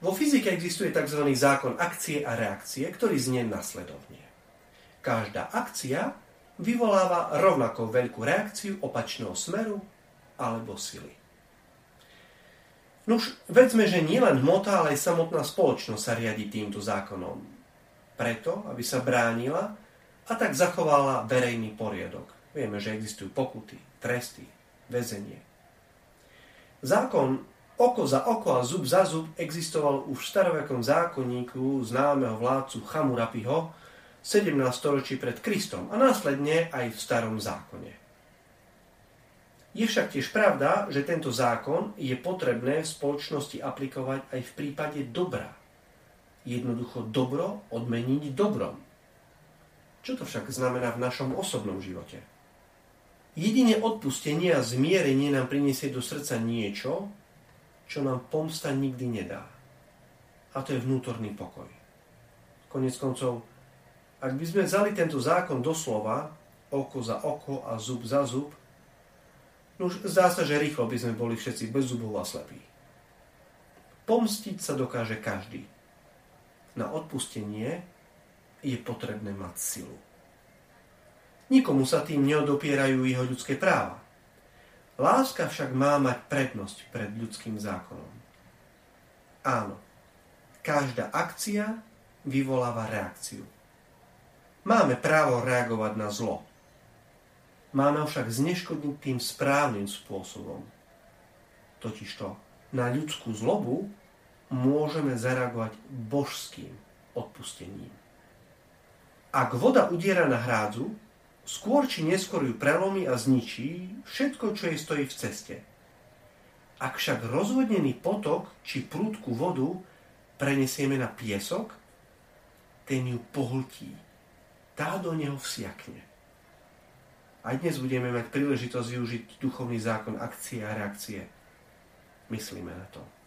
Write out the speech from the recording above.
Vo fyzike existuje tzv. zákon akcie a reakcie, ktorý znie nasledovne. Každá akcia vyvoláva rovnako veľkú reakciu opačného smeru alebo sily. Nuž, vedzme, že nielen hmota, ale aj samotná spoločnosť sa riadi týmto zákonom. Preto, aby sa bránila a tak zachovala verejný poriadok. Vieme, že existujú pokuty, tresty, väzenie. Zákon oko za oko a zub za zub existoval už v starovekom zákonníku známeho vládcu Chamurapiho, 17. storočí pred Kristom a následne aj v starom zákone. Je však tiež pravda, že tento zákon je potrebné v spoločnosti aplikovať aj v prípade dobra. Jednoducho dobro odmeniť dobrom. Čo to však znamená v našom osobnom živote? Jedine odpustenie a zmierenie nám priniesie do srdca niečo, čo nám pomsta nikdy nedá. A to je vnútorný pokoj. Konec koncov, ak by sme vzali tento zákon doslova, oko za oko a zub za zub, no už zdá sa, že rýchlo by sme boli všetci bez zubov a slepí. Pomstiť sa dokáže každý. Na odpustenie je potrebné mať silu. Nikomu sa tým neodopierajú jeho ľudské práva. Láska však má mať prednosť pred ľudským zákonom. Áno, každá akcia vyvoláva reakciu. Máme právo reagovať na zlo. Máme však zneškodniť tým správnym spôsobom. Totižto na ľudskú zlobu môžeme zareagovať božským odpustením. Ak voda udiera na hrádzu, skôr či neskôr ju prelomí a zničí všetko, čo jej stojí v ceste. Ak však rozvodnený potok či prúdku vodu prenesieme na piesok, ten ju pohltí tá do neho vsiakne. Aj dnes budeme mať príležitosť využiť duchovný zákon akcie a reakcie. Myslíme na to.